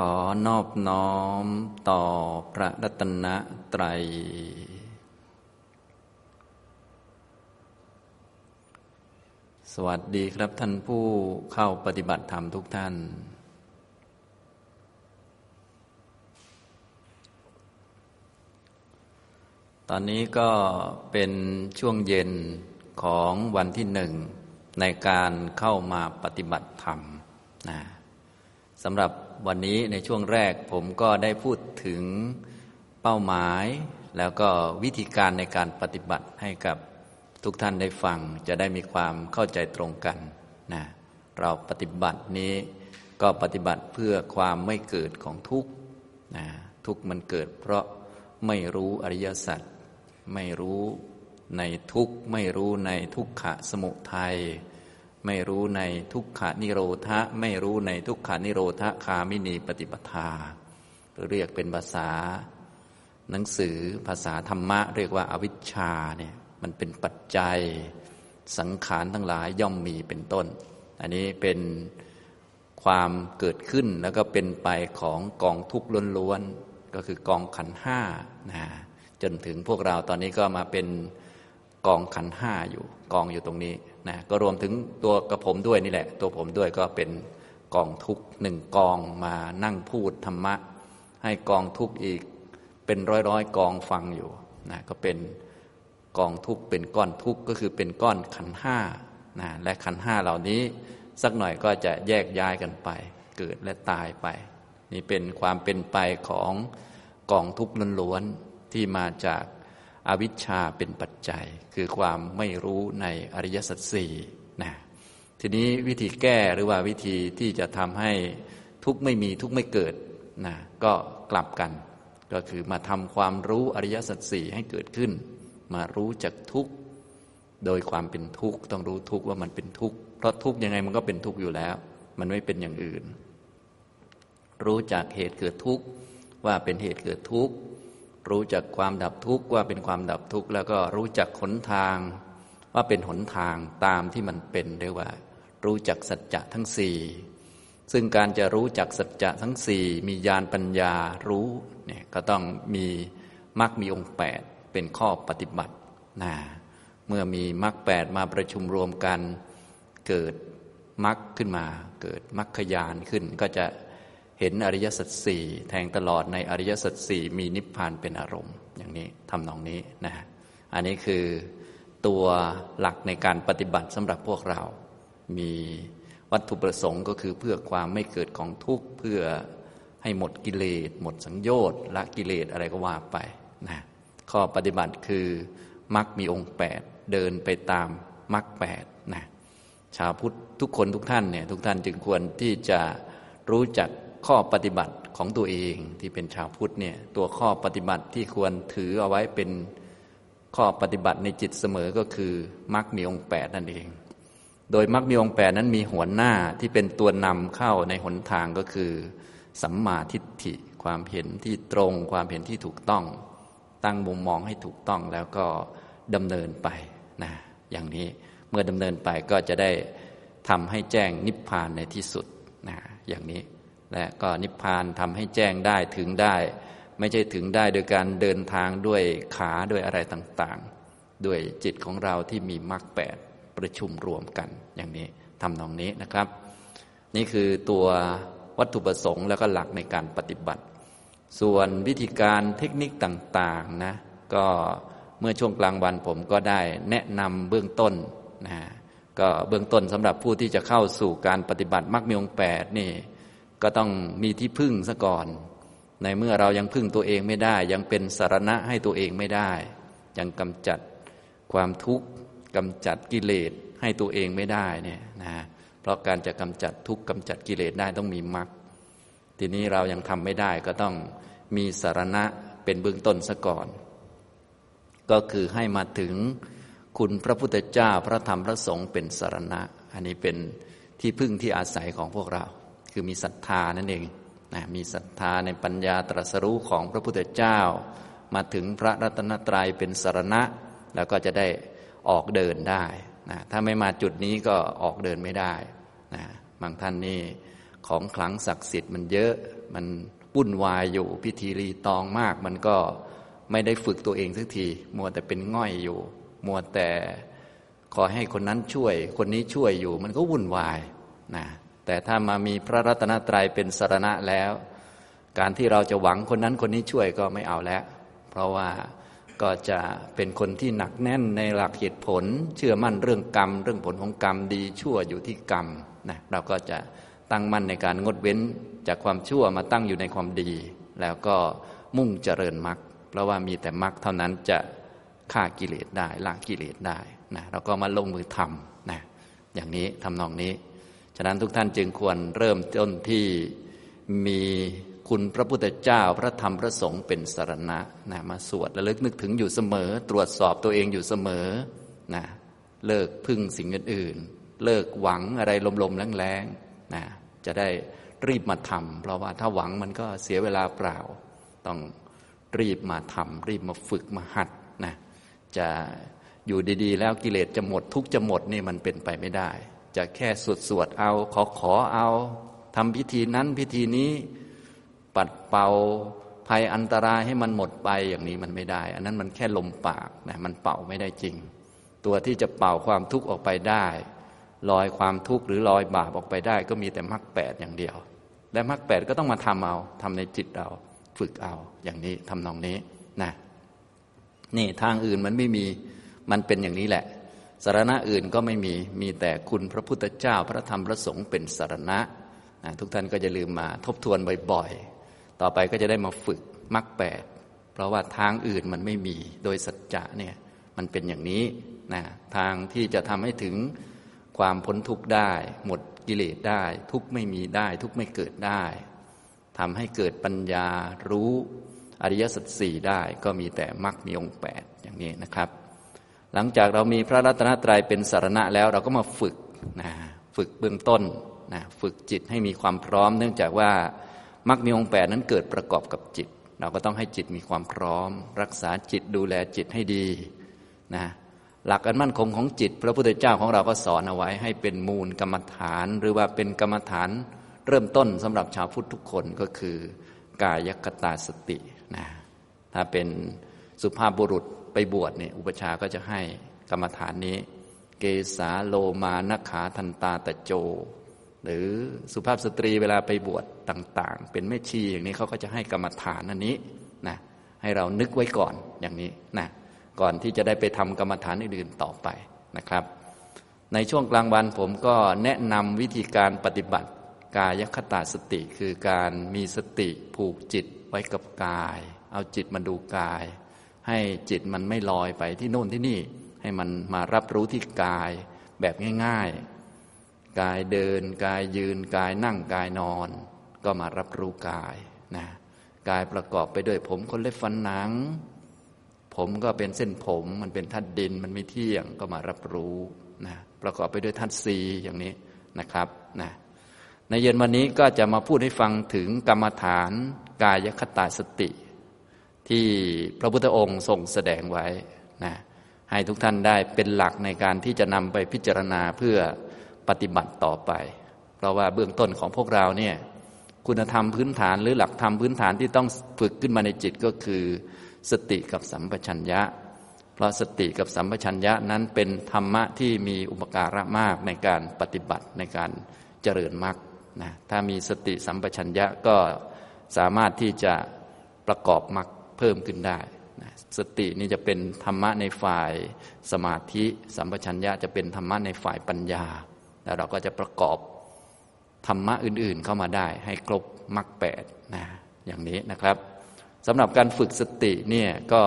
ขอนอบน้อมต่อพระรัตนตรัย สวัสดีครับท่านผู้เข้าปฏิบัติธรรมทุกท่าน ตอนนี้ก็เป็นช่วงเย็นของวันที่หนึ่งในการเข้ามาปฏิบัติธรรมนะสำหรับ วันนี้ในช่วงแรกผมก็ได้พูดถึงเป้าหมาย แล้วก็วิธีการในการปฏิบัติให้กับทุกท่านได้ฟัง จะได้มีความเข้าใจตรงกันนะเราปฏิบัตินี้ก็ปฏิบัติเพื่อความไม่เกิดของทุกข์นะทุกข์มันเกิด เพราะไม่รู้อริยสัจไม่รู้ในทุกข์ไม่รู้ในทุกขะสมุทัย ไม่รู้ในทุกขานิโรธะ ไม่รู้ในทุกขานิโรธะคามินีปฏิปทาเรียกเป็นภาษา หนังสือภาษาธรรมะ เรียกว่าอาวิชชาเนี่ยมันเป็นปัจจัยสังขารทั้งหลายย่อมมีเป็นต้น อันนี้เป็นความเกิดขึ้นแล้วก็เป็นไปของกองทุกข์ล้วนๆก็คือกองขันห้านะจนถึงพวกเราตอนนี้ก็มาเป็น กองขันห้าอยู่กองอยู่ตรงนี้นะก็รวมถึงตัวกระผมด้วยนี่แหละ ตัวผมด้วยก็เป็นกองทุกหนึ่งกองมานั่งพูดธรรมะ ให้กองทุกอีกเป็นร้อยร้อยกองฟังอยู่นะก็เป็นกองทุกเป็นก้อนทุกก็คือเป็นก้อนขันห้านะและขันห้าเหล่านี้ สักหน่อยก็จะแยกย้ายกันไป เกิดและตายไป นี่เป็นความเป็นไปของกองทุกล้วนๆที่มาจาก อวิชชาเป็นปัจจัย คือความไม่รู้ในอริยสัจสี่นะทีนี้วิธีแก้หรือว่าวิธีที่จะทำให้ทุกไม่มีทุกไม่เกิดนะก็กลับกัน ก็คือมาทำความรู้อริยสัจสี่ให้เกิดขึ้น มารู้จักทุกโดยความเป็นทุกข์ต้องรู้ทุกว่ามันเป็นทุกข์เพราะทุกข์ยังไงมันก็เป็นทุกข์อยู่แล้ว มันไม่เป็นอย่างอื่น รู้จักเหตุเกิดทุกข์ว่าเป็นเหตุเกิดทุกข์ รู้จักความดับทุกข์ว่าเป็นความดับทุกข์แล้วก็รู้จักหนทางว่าเป็นหนทางตามที่มันเป็นเรียกว่า รู้จักสัจจะทั้งสี่ซึ่งการจะรู้จักสัจจะทั้งสี่มีญาณปัญญารู้เนี่ยก็ต้องมีมรรคมีองค์แปดเป็นข้อปฏิบัตินะเมื่อมีมรรคแปดมาประชุมรวมกัน เกิดมรรคขึ้นมา เกิดมรรคยานขึ้นก็จะ เห็นอริยสัจสี่แทงตลอดในอริยสัจสี่มีนิพพานเป็นอารมณ์ อย่างนี้ทำนองนี้นะอันนี้คือตัวหลักในการปฏิบัติสำหรับพวกเรา มีวัตถุประสงค์ก็คือเพื่อความไม่เกิดของทุกข์เพื่อให้หมดกิเลส หมดสังโยชน์ละกิเลสอะไรก็ว่าไปนะข้อปฏิบัติคือมรรคมีองค์แปดเดินไปตามมรรคแปดนะชาวพุทธทุกคนทุกท่านเนี่ยทุกท่านจึงควรที่จะรู้จัก ข้อปฏิบัติของตัวเองที่เป็นชาวพุทธเนี่ยตัวข้อปฏิบัติที่ควรถือเอาไว้เป็นข้อปฏิบัติในจิตเสมอก็คือมรรคมีองค์แปดนั่นเอง โดยมรรคมีองค์แปดนั้นมีหัวหน้าที่เป็นตัวนำเข้าในหนทางก็คือ สัมมาทิฏฐิความเห็นที่ตรง ความเห็นที่ถูกต้อง ตั้งมุมมองให้ถูกต้องแล้วก็ดำเนินไปนะอย่างนี้เมื่อดำเนินไปก็จะได้ทำให้แจ้งนิพพานในที่สุดนะอย่างนี้ และก็นิพพานทำให้แจ้งได้ถึงได้ ไม่ใช่ถึงได้โดยการเดินทางด้วยขาด้วยอะไรต่างๆ ด้วยจิตของเราที่มีมรรคแปดประชุมรวมกันอย่างนี้ทำนองนี้นะครับ นี่คือตัววัตถุประสงค์แล้วก็หลักในการปฏิบัติ ส่วนวิธีการเทคนิคต่างๆนะก็เมื่อช่วงกลางวันผมก็ได้แนะนำเบื้องต้นนะก็เบื้องต้นสำหรับผู้ที่จะเข้าสู่การปฏิบัติมรรคมีองแปดนี่ ก็ต้องมีที่พึ่งซะก่อน ในเมื่อเรายังพึ่งตัวเองไม่ได้ ยังเป็นสารณะให้ตัวเองไม่ได้ ยังกำจัดความทุกข์กำจัดกิเลสให้ตัวเองไม่ได้เนี่ยนะเพราะการจะกำจัดทุกข์กำจัดกิเลสได้ต้องมีมรรคทีนี้เรายังทำไม่ได้ก็ต้องมีสารณะเป็นเบื้องต้นซะก่อน ก็คือให้มาถึงคุณพระพุทธเจ้าพระธรรมพระสงฆ์เป็นสารณะ อันนี้เป็นที่พึ่งที่อาศัยของพวกเรา คือมีศรัทธานั่นเองนะมีศรัทธาในปัญญาตรัสรู้ของพระพุทธเจ้า มาถึงพระรัตนตรัยเป็นสารณะ แล้วก็จะได้ออกเดินได้นะถ้าไม่มาจุดนี้ก็ออกเดินไม่ได้นะบางท่านนี่ของขลังศักดิ์สิทธิ์มันเยอะมันวุ่นวายอยู่พิธีรีตองมาก มันก็ไม่ได้ฝึกตัวเองสักที มัวแต่เป็นง่อยอยู่ มัวแต่ขอให้คนนั้นช่วย คนนี้ช่วยอยู่ มันก็วุ่นวายนะ แต่ถ้ามามีพระรัตนตรัยเป็นสารณะแล้ว การที่เราจะหวังคนนั้นคนนี้ช่วยก็ไม่เอาแล้ว เพราะว่าก็จะเป็นคนที่หนักแน่นในหลักเหตุผล เชื่อมั่นเรื่องกรรม เรื่องผลของกรรมดีชั่วอยู่ที่กรรมนะเราก็จะตั้งมั่นในการงดเว้นจากความชั่วมาตั้งอยู่ในความดี แล้วก็มุ่งเจริญมรรคเพราะว่ามีแต่มรรคเท่านั้นจะฆ่ากิเลสได้ละกิเลสได้นะเราก็มาลงมือทำนะอย่างนี้ทำนองนี้ ฉะนั้นทุกท่านจึงควรเริ่มต้นที่มีคุณพระพุทธเจ้าพระธรรมพระสงฆ์เป็นสารณะนะมาสวดและลึกนึกถึงอยู่เสมอ ตรวจสอบตัวเองอยู่เสมอนะเลิกพึ่งสิ่งอื่นๆเลิกหวังอะไรลมๆแรงๆนะจะได้รีบมาทำเพราะว่าถ้าหวังมันก็เสียเวลาเปล่า ต้องรีบมาทำรีบมาฝึกมาหัดนะจะอยู่ดีๆ แล้วกิเลสจะหมดทุกจะหมดนี่มันเป็นไปไม่ได้ จะแค่สวดสวดเอา ขอขอเอาทำพิธีนั้นพิธีนี้ปัดเป่าภัยอันตรายให้มันหมดไปอย่างนี้มันไม่ได้ อันนั้นมันแค่ลมปากนะมันเป่าไม่ได้จริง ตัวที่จะเป่าความทุกข์ออกไปได้ลอยความทุกข์หรือลอยบาปออกไปได้ ก็มีแต่มรรคแปดอย่างเดียว และมรรคแปดก็ต้องมาทำเอาทำในจิตเราฝึกเอาอย่างนี้ทำนองนี้นะนี่ทางอื่นมันไม่มีมันเป็นอย่างนี้แหละ สารณะอื่นก็ไม่มีมีแต่คุณพระพุทธเจ้าพระธรรมพระสงฆ์เป็นสารณะนะทุกท่านก็จะลืมมาทบทวนบ่อยๆ ต่อไปก็จะได้มาฝึกมรรคแปดเพราะว่าทางอื่นมันไม่มีโดยสัจจะเนี่ยมันเป็นอย่างนี้นะทางที่จะทำให้ถึงความพ้นทุกข์ได้ หมดกิเลสได้ ทุกไม่มีได้ ทุกไม่เกิดได้ทำให้เกิดปัญญารู้อริยสัจสี่ได้ ก็มีแต่มรรคมีองค์แปดอย่างนี้นะครับ หลังจากเรามีพระรัตนตรัยเป็นสารณะแล้วเราก็มาฝึกนะฝึกเบื้องต้นนะฝึกจิตให้มีความพร้อม เนื่องจากว่ามรรคมีองค์แปดนั้นเกิดประกอบกับจิต เราก็ต้องให้จิตมีความพร้อม รักษาจิตดูแลจิตให้ดีนะหลักอันมั่นคงของจิต พระพุทธเจ้าของเราก็สอนเอาไว้ให้เป็นมูลกรรมฐาน หรือว่าเป็นกรรมฐานเริ่มต้นสำหรับชาวพุทธทุกคนก็คือกายกตาสตินะถ้าเป็นสุภาพบุรุษ ไปบวชเนี่ยอุปชาก็จะให้กรรมฐานนี้ เกสาโลมานขาทันตาตะโจ หรือสุภาพสตรีเวลาไปบวชต่าง ๆ เป็นแม่ชีอย่างนี้เขาก็จะให้กรรมฐานอันนี้นะให้เรานึกไว้ก่อนอย่างนี้นะก่อนที่จะได้ไปทำกรรมฐานอื่นๆต่อไปนะครับ ในช่วงกลางวันผมก็แนะนำวิธีการปฏิบัติกายคตาสติ คือการมีสติผูกจิตไว้กับกาย เอาจิตมาดูกาย ให้จิตมันไม่ลอยไปที่โน่นที่นี่ ให้มันมารับรู้ที่กายแบบง่าย ๆ กายเดิน กายยืน กายนั่งกายนอน ก็มารับรู้กายนะกายประกอบไปด้วยผมขนเล็บฟันหนัง ผมก็เป็นเส้นผมมันเป็นธาตุดินมันไม่เที่ยงก็มารับรู้นะประกอบไปด้วยธาตุสีอย่างนี้นะครับนะในเย็นวันนี้ก็จะมาพูดให้ฟังถึงกรรมฐานกายคตาสติ ที่พระพุทธองค์ทรงแสดงไว้นะให้ทุกท่านได้เป็นหลักในการที่จะนำไปพิจารณาเพื่อปฏิบัติต่อไป เพราะว่าเบื้องต้นของพวกเราเนี่ยคุณธรรมพื้นฐานหรือหลักธรรมพื้นฐานที่ต้องฝึกขึ้นมาในจิตก็คือ สติกับสัมปชัญญะ เพราะสติกับสัมปชัญญะนั้นเป็นธรรมะที่มีอุปการะมากในการปฏิบัติในการเจริญมรรคนะถ้ามีสติสัมปชัญญะก็สามารถที่จะประกอบมรรค เพิ่มขึ้นได้นะสตินี่จะเป็นธรรมะในฝ่ายสมาธิ สัมปชัญญะจะเป็นธรรมะในฝ่ายปัญญา แล้วเราก็จะประกอบธรรมะอื่นๆเข้ามาได้ ให้ครบมรรคแปดนะอย่างนี้นะครับสำหรับการฝึกสติเนี่ยก็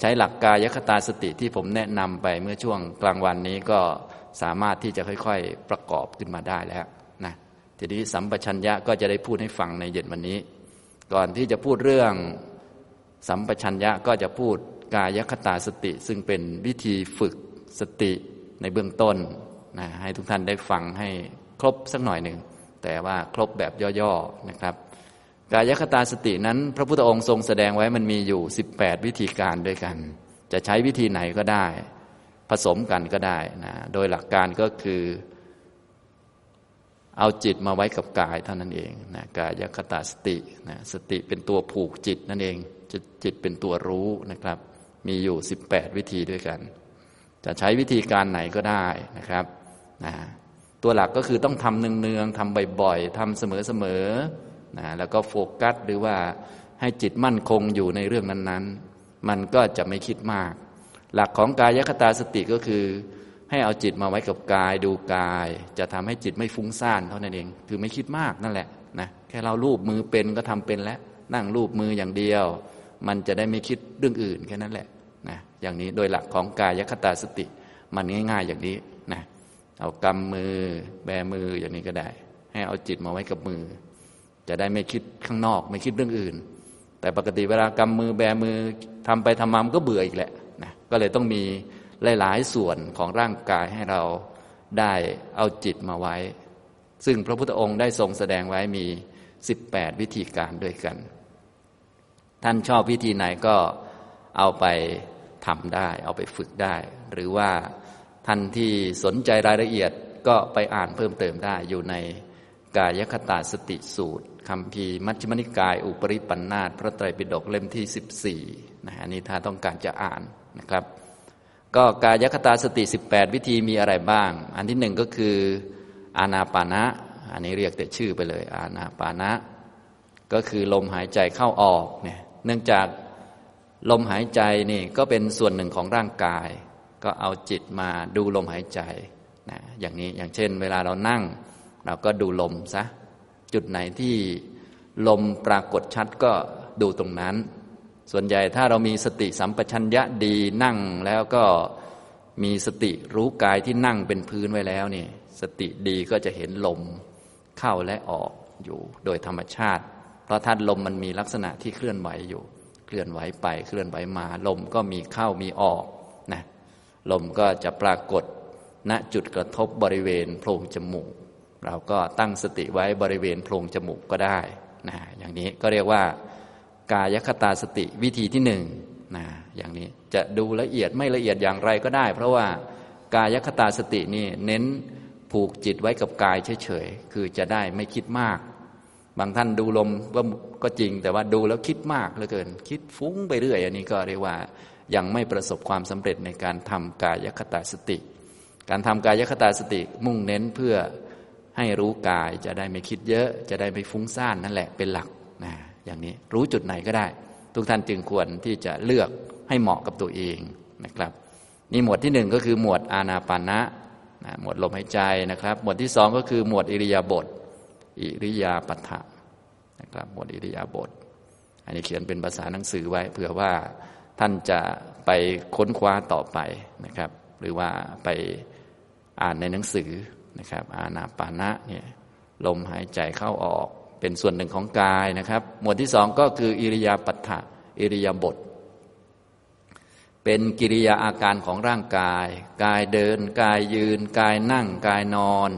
ใช้หลักกายคตาสติที่ผมแนะนำไปเมื่อช่วงกลางวันนี้ก็สามารถที่จะค่อยๆประกอบขึ้นมาได้แล้วนะทีนี้สัมปชัญญะก็จะได้พูดให้ฟังในเย็นวันนี้ ก่อนที่จะพูดเรื่อง สัมปชัญญะก็จะพูดกายคตาสติ ซึ่งเป็นวิธีฝึกสติในเบื้องต้นนะให้ทุกท่านได้ฟังให้ครบสักหน่อยหนึ่งแต่ว่าครบแบบย่อๆนะครับ กายคตาสตินั้น พระพุทธองค์ทรงแสดงไว้มันมีอยู่ 18 วิธีการด้วยกัน จะใช้วิธีไหนก็ได้ ผสมกันก็ได้นะโดยหลักการก็คือ เอาจิตมาไว้กับกายเท่านั้นเองนะกายคตาสตินะสติเป็นตัวผูกจิตนั่นเอง จิตจิตเป็นตัวรู้นะครับ มีอยู่ 18 วิธีด้วยกัน จะใช้วิธีการไหนก็ได้นะครับนะตัวหลักก็คือต้องทำเนืองๆทำบ่อยๆทำเสมอๆนะแล้วก็โฟกัสหรือว่าให้จิตมั่นคงอยู่ในเรื่องนั้นๆ มันก็จะไม่คิดมาก หลักของกายคตาสติก็คือ ให้เอาจิตมาไว้กับกายดูกาย จะทำให้จิตไม่ฟุ้งซ่านเท่านั้นเอง คือไม่คิดมากนั่นแหละนะแค่เราลูบมือเป็นก็ทำเป็นแล้วนั่งลูบมืออย่างเดียว มันจะได้ไม่คิดเรื่องอื่นแค่นั้นแหละนะอย่างนี้โดยหลักของกายคตาสติ มันง่ายๆอย่างนี้นะเอากำมือแบมืออย่างนี้ก็ได้ ให้เอาจิตมาไว้กับมือ จะได้ไม่คิดข้างนอก ไม่คิดเรื่องอื่น แต่ปกติเวลากำมือแบมือทำไปทำมามันก็เบื่ออีกแหละนะก็เลยต้องมีหลาย ๆ ส่วนของร่างกายให้เราได้เอาจิตมาไว้ ซึ่งพระพุทธองค์ได้ทรงแสดงไว้มี 18 วิธีการด้วยกัน ท่านชอบวิธีไหนก็เอาไปทำได้ เอาไปฝึกได้ หรือว่าท่านที่สนใจรายละเอียดก็ไปอ่านเพิ่มเติมได้อยู่ในกายคตาสติสูตรคำพีมัชฌิมนิกาย อุปริปันธาตพระไตรปิฎกเล่มที่ 14นะอันนี้ถ้าต้องการจะอ่านนะครับ ก็กายคตาสติ 18 วิธีมีอะไรบ้าง อันที่หนึ่งก็คืออานาปานะ อันนี้เรียกแต่ชื่อไปเลย อานาปานะ ก็คือลมหายใจเข้าออกเนี่ย เนื่องจากลมหายใจนี่ก็เป็นส่วนหนึ่งของร่างกาย ก็เอาจิตมาดูลมหายใจนะอย่างนี้อย่างเช่น เวลาเรานั่ง เราก็ดูลมซะจุดไหนที่ลมปรากฏชัดก็ดูตรงนั้น ส่วนใหญ่ถ้าเรามีสติสัมปชัญญะดีนั่งแล้วก็มีสติรู้กายที่นั่งเป็นพื้นไว้แล้วนี่สติดีก็จะเห็นลมเข้าและออกอยู่โดยธรรมชาติ ราะธาตุลมมันมีลักษณะที่เคลื่อนไหวอยู่ เคลื่อนไหวไปเคลื่อนไหวมา ลมก็มีเข้ามีออกนะลมก็จะปรากฏณจุดกระทบบริเวณโพรงจมูก เราก็ตั้งสติไว้บริเวณโพรงจมูกก็ได้นะอย่างนี้ก็เรียกว่า กายคตาสติวิธีที่หนึ่งนะอย่างนี้จะดูละเอียดไม่ละเอียดอย่างไรก็ได้ เพราะว่ากายคตาสตินี่เน้นผูกจิตไว้กับกายเฉยๆ คือจะได้ไม่คิดมาก บางท่านดูลมว่าก็จริง แต่ว่าดูแล้วคิดมากเหลือเกิน คิดฟุ้งไปเรื่อย อันนี้ก็เรียกว่ายังไม่ประสบความสำเร็จในการทำกายคตาสติ การทำกายคตาสติมุ่งเน้นเพื่อให้รู้กายจะได้ไม่คิดเยอะ จะได้ไม่ฟุ้งซ่านนั่นแหละเป็นหลักนะอย่างนี้รู้จุดไหนก็ได้ ทุกท่านจึงควรที่จะเลือกให้เหมาะกับตัวเองนะครับนี่หมวดที่หนึ่งก็คือหมวดอานาปานะนะหมวดลมหายใจนะครับ หมวดที่สองก็คือหมวดอิริยาบถ อิริยาปัฏฐะนะครับหมวดอิริยาบถอันนี้เขียนเป็นภาษาหนังสือไว้ เผื่อว่าท่านจะไปค้นคว้าต่อไปนะครับ หรือว่าไปอ่านในหนังสือนะครับอานาปานะเนี่ยลมหายใจเข้าออกเป็นส่วนหนึ่งของกายนะครับ หมวดที่สองก็คืออิริยาปัฏฐะอิริยาบถเป็นกิริยาอาการของร่างกาย กายเดิน กายยืน กายนั่ง กายนอน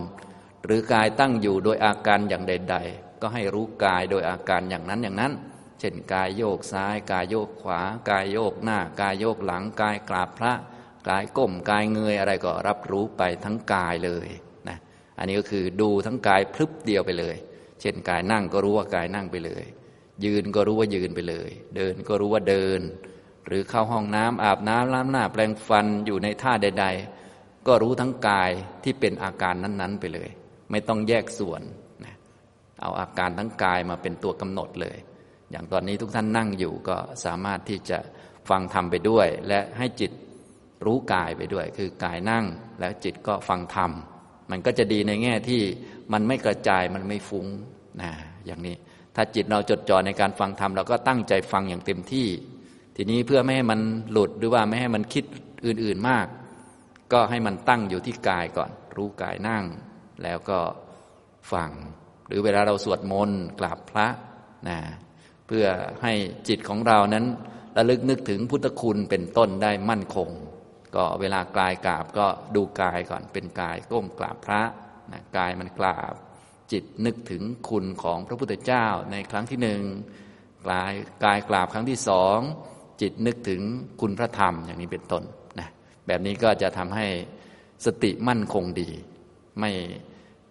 หรือกายตั้งอยู่โดยอาการอย่างใด ๆ ก็ให้รู้กายโดยอาการอย่างนั้นอย่างนั้น เช่นกายโยกซ้าย กายโยกขวา กายโยกหน้า กายโยกหลัง กายกราบพระ กายก้มกายเงยอะไรก็รับรู้ไปทั้งกายเลยนะอันนี้ก็คือดูทั้งกายพลึบเดียวไปเลย เช่นกายนั่งก็รู้ว่ากายนั่งไปเลย ยืนก็รู้ว่ายืนไปเลย เดินก็รู้ว่าเดิน หรือเข้าห้องน้ำอาบน้ำล้างหน้าแปรงฟันอยู่ในท่าใด ๆ ก็รู้ทั้งกายที่เป็นอาการนั้น ๆ ไปเลย ไม่ต้องแยกส่วนนะเอาอาการทั้งกายมาเป็นตัวกำหนดเลย อย่างตอนนี้ทุกท่านนั่งอยู่ก็สามารถที่จะฟังธรรมไปด้วย และให้จิตรู้กายไปด้วย คือกายนั่งแล้วจิตก็ฟังธรรมมันก็จะดีในแง่ที่มันไม่กระจายมันไม่ฟุง้งนะอย่างนี้ถ้าจิตเราจดจ่อในการฟังธรรมเราก็ตั้งใจฟังอย่างเต็มที่ ทีนี้เพื่อไม่ให้มันหลุดหรือว่าไม่ให้มันคิดอื่นๆมาก ก็ให้มันตั้งอยู่ที่กายก่อน รู้กายนั่ง แล้วก็ฟัง หรือเวลาเราสวดมนต์กราบพระนะเพื่อให้จิตของเรานั้นระลึกนึกถึงพุทธคุณเป็นต้นได้มั่นคง ก็เวลากลายกราบก็ดูกายก่อนเป็นกายก้มกราบพระนะกายมันกราบ จิตนึกถึงคุณของพระพุทธเจ้าในครั้งที่หนึ่งกายกายกราบครั้งที่สองจิตนึกถึงคุณพระธรรมอย่างนี้เป็นต้นนะแบบนี้ก็จะทำให้สติมั่นคงดี ไม่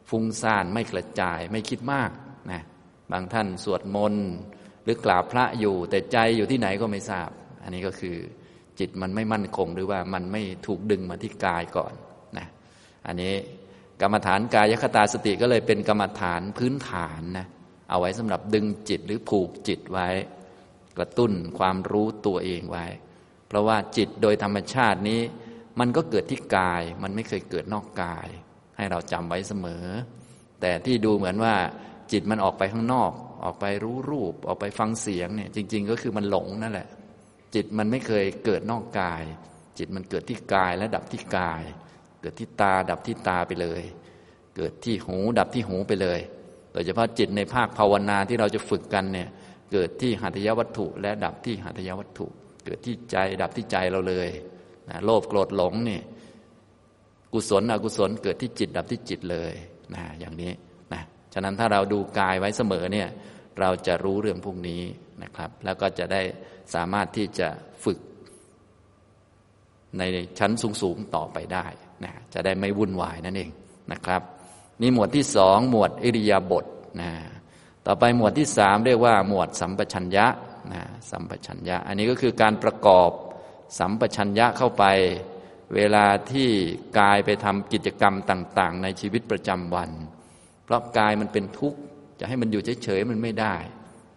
ฟุ้งซ่านไม่กระจายไม่คิดมากนะบางท่านสวดมนต์หรือกราบพระอยู่แต่ใจอยู่ที่ไหนก็ไม่ทราบ อันนี้ก็คือจิตมันไม่มั่นคงหรือว่ามันไม่ถูกดึงมาที่กายก่อนนะอันนี้กรรมฐานกายคตาสติก็เลยเป็นกรรมฐานพื้นฐานนะเอาไว้สำหรับดึงจิตหรือผูกจิตไว้ กระตุ้นความรู้ตัวเองไว้ เพราะว่าจิตโดยธรรมชาตินี้ มันก็เกิดที่กาย มันไม่เคยเกิดนอกกาย ให้เราจำไว้เสมอ แต่ที่ดูเหมือนว่าจิตมันออกไปข้างนอก ออกไปรู้รูป ออกไปฟังเสียงเนี่ย จริง ๆ ก็คือมันหลงนั่นแหละ จิตมันไม่เคยเกิดนอกกาย จิตมันเกิดที่กายและดับที่กาย เกิดที่ตาดับที่ตาไปเลย เกิดที่หูดับที่หูไปเลย โดยเฉพาะจิตในภาคภาวนาที่เราจะฝึกกันเนี่ย เกิดที่หัตถยวัตถุ และดับที่หัตถยวัตถุ เกิดที่ใจดับที่ใจเราเลยนะโลภโกรธหลงเนี่ย กุศลอกุศลเกิดที่จิตดับที่จิตเลยนะอย่างนี้นะฉะนั้นถ้าเราดูกายไว้เสมอเนี่ยเราจะรู้เรื่องพวกนี้นะครับ แล้วก็จะได้สามารถที่จะฝึก ในชั้นสูงๆต่อไปได้นะจะได้ไม่วุ่นวายนั่นเองนะครับ นี่หมวดที่สองหมวดอิริยาบถนะต่อไปหมวดที่สามเรียกว่าหมวดสัมปชัญญะนะสัมปชัญญะ อันนี้ก็คือการประกอบสัมปชัญญะเข้าไป เวลาที่กายไปทำกิจกรรมต่าง ๆ ในชีวิตประจำวัน เพราะกายมันเป็นทุกข์ จะให้มันอยู่เฉยๆมันไม่ได้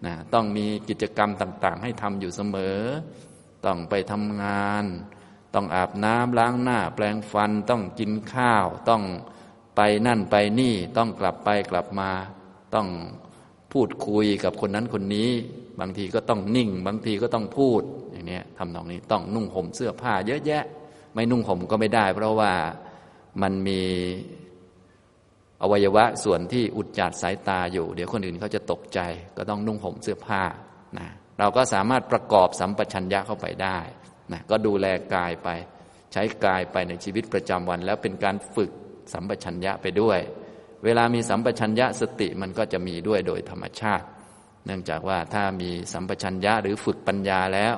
นะต้องมีกิจกรรมต่าง ๆ ให้ทำอยู่เสมอ ต้องไปทำงาน ต้องอาบน้ำล้างหน้า แปลงฟัน ต้องกินข้าว ต้องไปนั่นไปนี่ ต้องกลับไปกลับมา ต้องพูดคุยกับคนนั้นคนนี้ บางทีก็ต้องนิ่ง บางทีก็ต้องพูดอย่างนี้ทำนองนี้ต้องนุ่งห่มเสื้อผ้าเยอะแยะ ไม่นุ่งห่มก็ไม่ได้ เพราะว่ามันมีอวัยวะส่วนที่อุดจัดสายตาอยู่ เดี๋ยวคนอื่นเขาจะตกใจ ก็ต้องนุ่งห่มเสื้อผ้านะเราก็สามารถประกอบสัมปชัญญะเข้าไปได้นะก็ดูแลกายไป ใช้กายไปในชีวิตประจำวัน แล้วเป็นการฝึกสัมปชัญญะไปด้วย เวลามีสัมปชัญญะสติมันก็จะมีด้วยโดยธรรมชาติ เนื่องจากว่าถ้ามีสัมปชัญญะหรือฝึกปัญญาแล้ว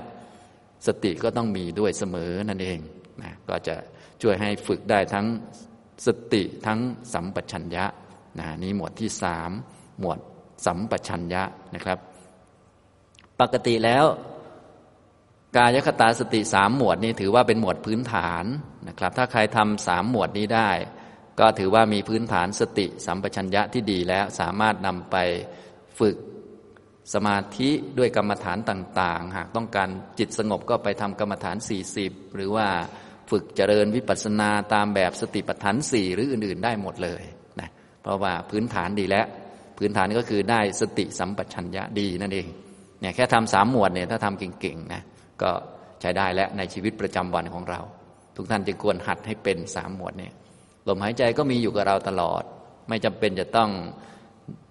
สติก็ต้องมีด้วยเสมอนั่นเอง ก็จะช่วยให้ฝึกได้ทั้งสติทั้งสัมปชัญญะนะนี่หมวดที่สามหมวดสัมปชัญญะนะครับ ปกติแล้ว กายคตาสติสามหมวดนี้ถือว่าเป็นหมวดพื้นฐานนะครับ ถ้าใครทำสามหมวดนี้ได้ ก็ถือว่ามีพื้นฐานสติสัมปชัญญะที่ดีแล้วสามารถนำไปฝึกสมาธิด้วยกรรมฐานต่าง ๆ หากต้องการจิตสงบก็ไปทำกรรมฐาน 40 หรือว่า ฝึกเจริญวิปัสสนาตามแบบสติปัฏฐานสี่หรืออื่น ๆ ได้หมดเลยนะเพราะว่าพื้นฐานดีแล้ว พื้นฐานก็คือได้สติสัมปชัญญะดีนั่นเองเนี่ยแค่ทำสามหมวดเนี่ยถ้าทำเก่งๆนะก็ใช้ได้แล้วในชีวิตประจำวันของเรา ทุกท่านจึงควรหัดให้เป็นสามหมวดเนี่ยลมหายใจก็มีอยู่กับเราตลอด ไม่จำเป็นจะต้อง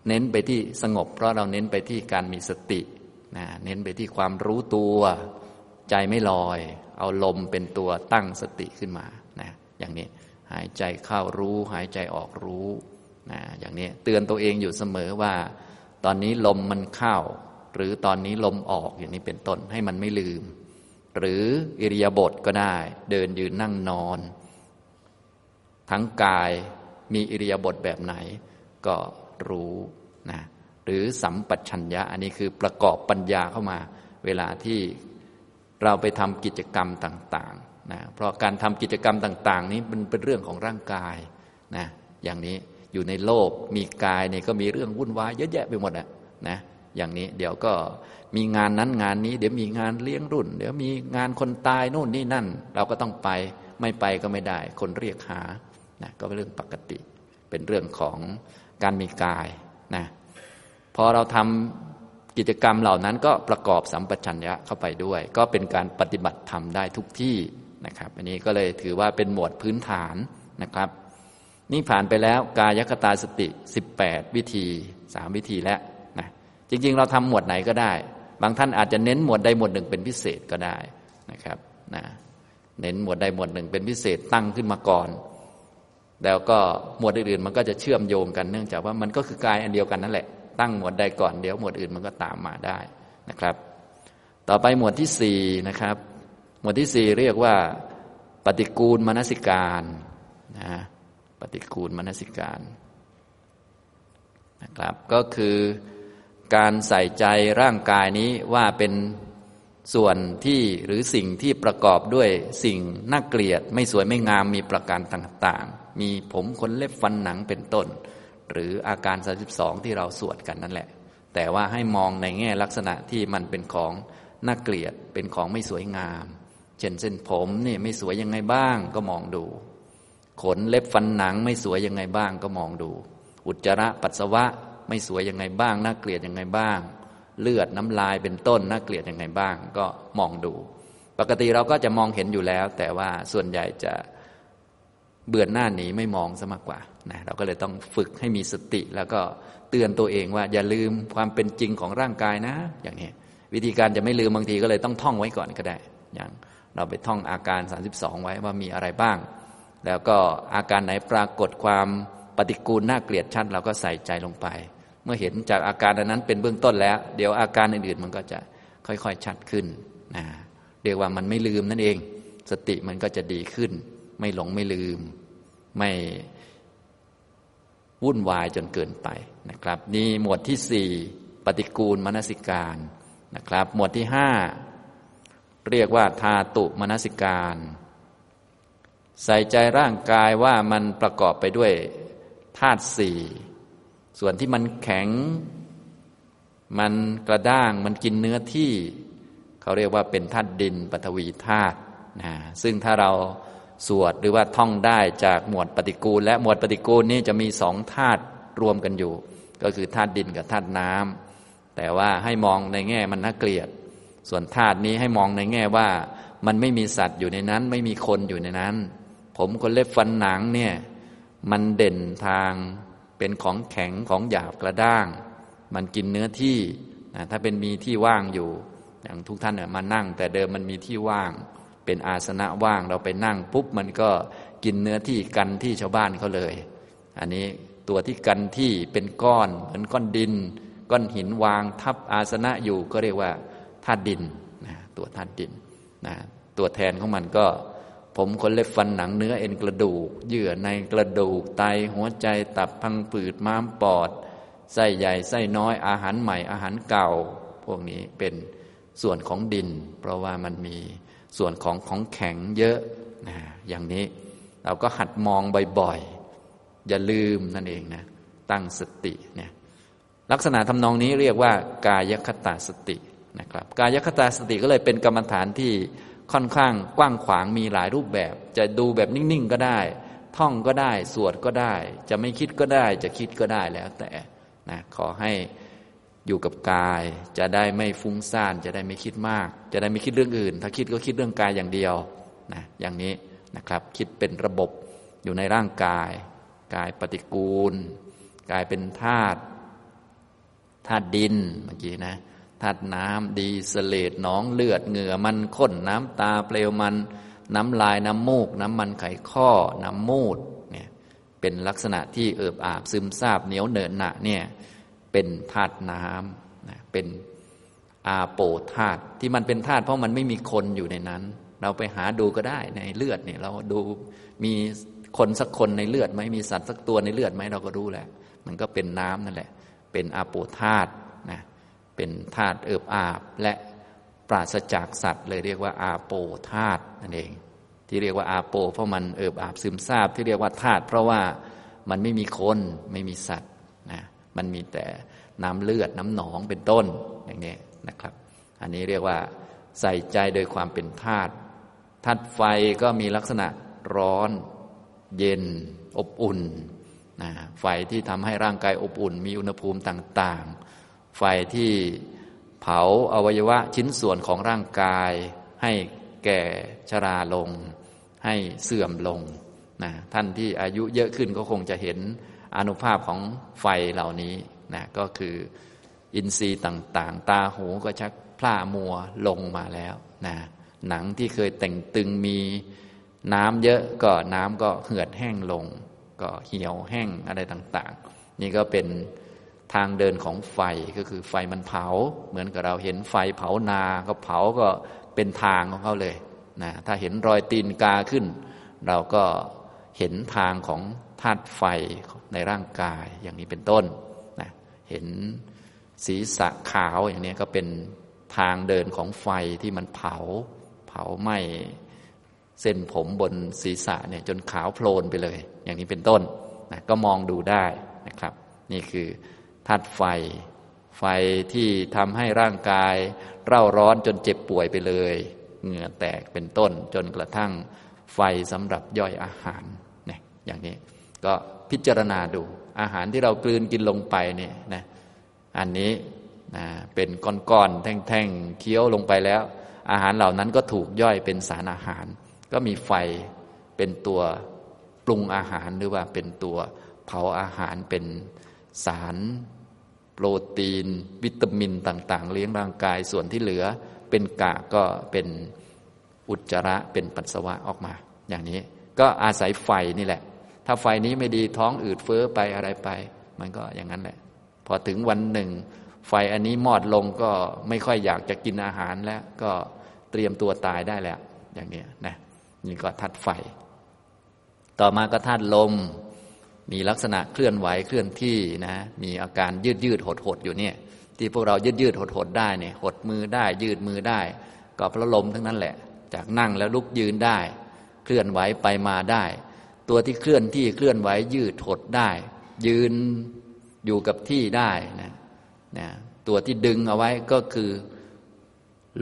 เน้นไปที่สงบ เพราะเราเน้นไปที่การมีสตินะเน้นไปที่ความรู้ตัว ใจไม่ลอย เอาลมเป็นตัวตั้งสติขึ้นมานะอย่างนี้หายใจเข้ารู้ หายใจออกรู้นะอย่างนี้เตือนตัวเองอยู่เสมอว่า ตอนนี้ลมมันเข้า หรือตอนนี้ลมออกอย่างนี้เป็นต้นให้มันไม่ลืม หรืออิริยาบถก็ได้ เดินยืนนั่งนอน ทั้งกายมีอิริยาบถแบบไหน ก็รู้นะหรือสัมปัชัญญะ อันนี้คือประกอบปัญญาเข้ามา เวลาที่ เราไปทำกิจกรรมต่างๆนะเพราะการทำกิจกรรมต่าง ๆ นี้มันเป็นเรื่องของร่างกายนะอย่างนี้อยู่ในโลกมีกายเนี่ยก็มีเรื่องวุ่นวายเยอะแยะไปหมดอะนะอย่างนี้เดี๋ยวก็มีงานนั้นงานนี้ เดี๋ยวมีงานเลี้ยงรุ่น เดี๋ยวมีงานคนตายโน่นนี่นั่น เราก็ต้องไปไม่ไปก็ไม่ได้ คนเรียกหานะก็เป็นเรื่องปกติ เป็นเรื่องของการมีกายนะพอเราทำ กิจกรรมเหล่านั้นก็ประกอบสัมปชัญญะเข้าไปด้วย ก็เป็นการปฏิบัติธรรมได้ทุกที่นะครับ อันนี้ก็เลยถือว่าเป็นหมวดพื้นฐานนะครับ นี่ผ่านไปแล้วกายคตาสติ 18 วิธีสามวิธีแล้วนะจริงๆ เราทำหมวดไหนก็ได้ บางท่านอาจจะเน้นหมวดใดหมวดหนึ่งเป็นพิเศษก็ได้นะครับนะเน้นหมวดใดหมวดหนึ่งเป็นพิเศษตั้งขึ้นมาก่อน แล้วก็หมวดอื่นๆมันก็จะเชื่อมโยงกันเนื่องจากว่ามันก็คือกายอันเดียวกันนั่นแหละ ตั้งหมวดใดก่อนเดี๋ยวหมวดอื่นมันก็ตามมาได้นะครับ ต่อไปหมวดที่สี่นะครับ หมวดที่สี่เรียกว่า ปฏิกูลมนสิการนะปฏิกูลมนสิการนะครับ ก็คือการใส่ใจร่างกายนี้ว่าเป็นส่วนที่หรือสิ่งที่ประกอบด้วยสิ่งน่าเกลียด ไม่สวยไม่งามมีประการต่าง ๆ มีผมขนเล็บฟันหนังเป็นต้น หรืออาการ 32 ที่เราสวดกันนั่นแหละ แต่ว่าให้มองในแง่ลักษณะที่มันเป็นของน่าเกลียดเป็นของไม่สวยงาม เช่นเส้นผมนี่ไม่สวยยังไงบ้างก็มองดู ขนเล็บฟันหนังไม่สวยยังไงบ้างก็มองดู อุจจาระปัสสาวะไม่สวยยังไงบ้าง น่าเกลียดยังไงบ้าง เลือดน้ำลายเป็นต้นน่าเกลียดยังไงบ้าง ก็มองดู ปกติเราก็จะมองเห็นอยู่แล้ว แต่ว่าส่วนใหญ่จะเบื่อหน้าหนีไม่มองซะมากกว่า นะเราก็เลยต้องฝึกให้มีสติ แล้วก็เตือนตัวเองว่า อย่าลืมความเป็นจริงของร่างกายนะ อย่างนี้วิธีการจะไม่ลืมบางทีก็เลยต้องท่องไว้ก่อนก็ได้ อย่างเราไปท่องอาการ 32 ไว้ว่ามีอะไรบ้าง แล้วก็อาการไหนปรากฏความปฏิกูลน่าเกลียดชัดเราก็ใส่ใจลงไป เมื่อเห็นจากอาการนั้นเป็นเบื้องต้นแล้ว เดี๋ยวอาการอื่นๆมันก็จะค่อยๆชัดขึ้นนะเรียกว่ามันไม่ลืมนั่นเอง สติมันก็จะดีขึ้น ไม่หลงไม่ลืม ไม่ วุ่นวายจนเกินไปนะครับ นี่หมวดที่สี่ปฏิกูลมนสิการนะครับ หมวดที่ห้าเรียกว่าทาตุมนสิการ ใส่ใจร่างกายว่ามันประกอบไปด้วยธาตุสี่ส่วนที่มันแข็ง มันกระด้างมันกินเนื้อที่ เขาเรียกว่าเป็นธาตุดินปฐวีธาตุนะซึ่งถ้าเรา สวดหรือว่าท่องได้จากหมวดปฏิกูล และหมวดปฏิกูลนี้จะมีสองธาตุรวมกันอยู่ ก็คือธาตุดินกับธาตุน้ำแต่ว่าให้มองในแง่มันน่าเกลียด ส่วนธาตุนี้ให้มองในแง่ว่า มันไม่มีสัตว์อยู่ในนั้น ไม่มีคนอยู่ในนั้น ผมคนเล็บฟันหนังเนี่ยมันเด่นทางเป็นของแข็งของหยาบกระด้าง มันกินเนื้อที่นะถ้าเป็นมีที่ว่างอยู่ อย่างทุกท่านเนี่ยมานั่ง แต่เดิมมันมีที่ว่าง เป็นอาสนะว่างเราไปนั่งปุ๊บมันก็กินเนื้อที่กันที่ชาวบ้านเขาเลย อันนี้ตัวที่กันที่เป็นก้อนเหมือนก้อนดิน ก้อนหินวางทับอาสนะอยู่ก็เรียกว่าธาตุดินนะตัวธาตุดินนะตัวแทนของมันก็ ผมขนเล็บฟันหนังเนื้อเอ็นกระดูก เยื่อในกระดูกไตหัวใจตับพังผืดม้ามปอดไส้ใหญ่ไส้น้อยอาหารใหม่อาหารเก่า พวกนี้เป็นส่วนของดิน เพราะว่ามันมี ส่วนของของแข็งเยอะนะอย่างนี้เราก็หัดมองบ่อยๆ อย่าลืมนั่นเองนะ ตั้งสติเนี่ยลักษณะทำนองนี้เรียกว่า กายคตาสตินะครับ กายคตาสติก็เลยเป็นกรรมฐานที่ค่อนข้างกว้างขวางมีหลายรูปแบบ จะดูแบบนิ่งๆก็ได้ ท่องก็ได้ สวดก็ได้ จะไม่คิดก็ได้ จะคิดก็ได้แล้วแต่นะขอให้ อยู่กับกาย จะได้ไม่ฟุ้งซ่านจะได้ไม่คิดมาก จะได้ไม่คิดเรื่องอื่น ถ้าคิดก็คิดเรื่องกายอย่างเดียวนะอย่างนี้นะครับ คิดเป็นระบบอยู่ในร่างกาย กายปฏิกูล กายเป็นธาตุธาตุดินเมื่อกี้นะธาตุน้ำดีเสเลดหนองเลือดเหงื่อมันข้นน้ำตาเปลวมัน น้ำลายน้ำมูก น้ำมันไขข้อ น้ำมูดเนี่ยเป็นลักษณะที่เอิบอาบซึมซาบเหนียวเหนอะหนะเนี่ย เป็นธาตุน้ำนะเป็นอาโปธาตุที่มันเป็นธาตุเพราะมันไม่มีคนอยู่ในนั้น เราไปหาดูก็ได้ในเลือดเนี่ยเราดูมีคนสักคนในเลือดไหมมีสัตว์สักตัวในเลือดไหมเราก็รู้แหละ มันก็เป็นน้ำนั่นแหละ เป็นอาโปธาตุนะเป็นธาตุเอิบอาบและปราศจากสัตว์ เลยเรียกว่าอาโปธาตุนั่นเอง ที่เรียกว่าอาโป เพราะมันเอิบอาบซึมซาบที่เรียกว่าธาตุเพราะว่ามันไม่มีคนไม่มีสัตว์ มันมีแต่น้ำเลือดน้ำหนองเป็นต้นอย่างนี้นะครับ อันนี้เรียกว่าใส่ใจโดยความเป็นธาตุธาตุไฟก็มีลักษณะร้อน เย็น อบอุ่นนะไฟที่ทำให้ร่างกายอบอุ่น มีอุณหภูมิต่างๆ ไฟที่เผาอวัยวะชิ้นส่วนของร่างกาย ให้แก่ชราลง ให้เสื่อมลงนะท่านที่อายุเยอะขึ้นก็คงจะเห็น อนุภาพของไฟเหล่านี้นะก็คืออินทรีย์ต่างๆ ตาหูก็ชักพล่ามัวลงมาแล้วนะหนังที่เคยแต่งตึงมีน้ำเยอะก็น้ำก็เหือดแห้งลง ก็เหี่ยวแห้งอะไรต่างๆ นี่ก็เป็นทางเดินของไฟก็คือไฟมันเผา เหมือนกับเราเห็นไฟเผานาก็เผาก็เป็นทางของเขาเลยนะถ้าเห็นรอยตีนกาขึ้น เราก็เห็นทางของ ธาตุไฟในร่างกายอย่างนี้เป็นต้นนะเห็นศีรษะขาวอย่างนี้ก็เป็นทางเดินของไฟที่มันเผา เผาไหม้เส้นผมบนศีรษะเนี่ยจนขาวโพลนไปเลย อย่างนี้เป็นต้นนะก็มองดูได้นะครับ นี่คือธาตุไฟ ไฟที่ทำให้ร่างกาย เร่าร้อนจนเจ็บป่วยไปเลย เหงื่อแตกเป็นต้นจนกระทั่งไฟสำหรับย่อยอาหารเนี่ยอย่างนี้ ก็พิจารณาดู อาหารที่เรากลืนกินลงไปเนี่ยนะอันนี้นะเป็นก้อนๆแท่งๆเคี้ยวลงไปแล้ว อาหารเหล่านั้นก็ถูกย่อยเป็นสารอาหาร ก็มีไฟเป็นตัวปรุงอาหารหรือว่าเป็นตัวเผาอาหารเป็นสารโปรตีน วิตามินต่าง ๆ เลี้ยงร่างกายส่วนที่เหลือ เป็นกากก็เป็นอุจจาระเป็นปัสสาวะออกมา อย่างนี้ก็อาศัยไฟนี่แหละ ถ้าไฟนี้ไม่ดีท้องอืดเฟ้อไปอะไรไป มันก็อย่างนั้นแหละ พอถึงวันหนึ่ง ไฟอันนี้มอดลงก็ไม่ค่อยอยากจะกินอาหารแล้ว ก็เตรียมตัวตายได้แล้ว อย่างนี้นะนี่ก็ทัดไฟ ต่อมาก็ธาตุลม มีลักษณะเคลื่อนไหวเคลื่อนที่นะ มีอาการยืดยืดหดหดอยู่เนี่ย ที่พวกเรายืดยืดหดหดได้เนี่ย หดมือได้ ยืดมือได้ ก็เพราะลมทั้งนั้นแหละ จากนั่งแล้วลุกยืนได้ เคลื่อนไหวไปมาได้ ตัวที่เคลื่อนที่เคลื่อนไหวยืดหดได้ ยืนอยู่กับที่ได้นะนะตัวที่ดึงเอาไว้ก็คือ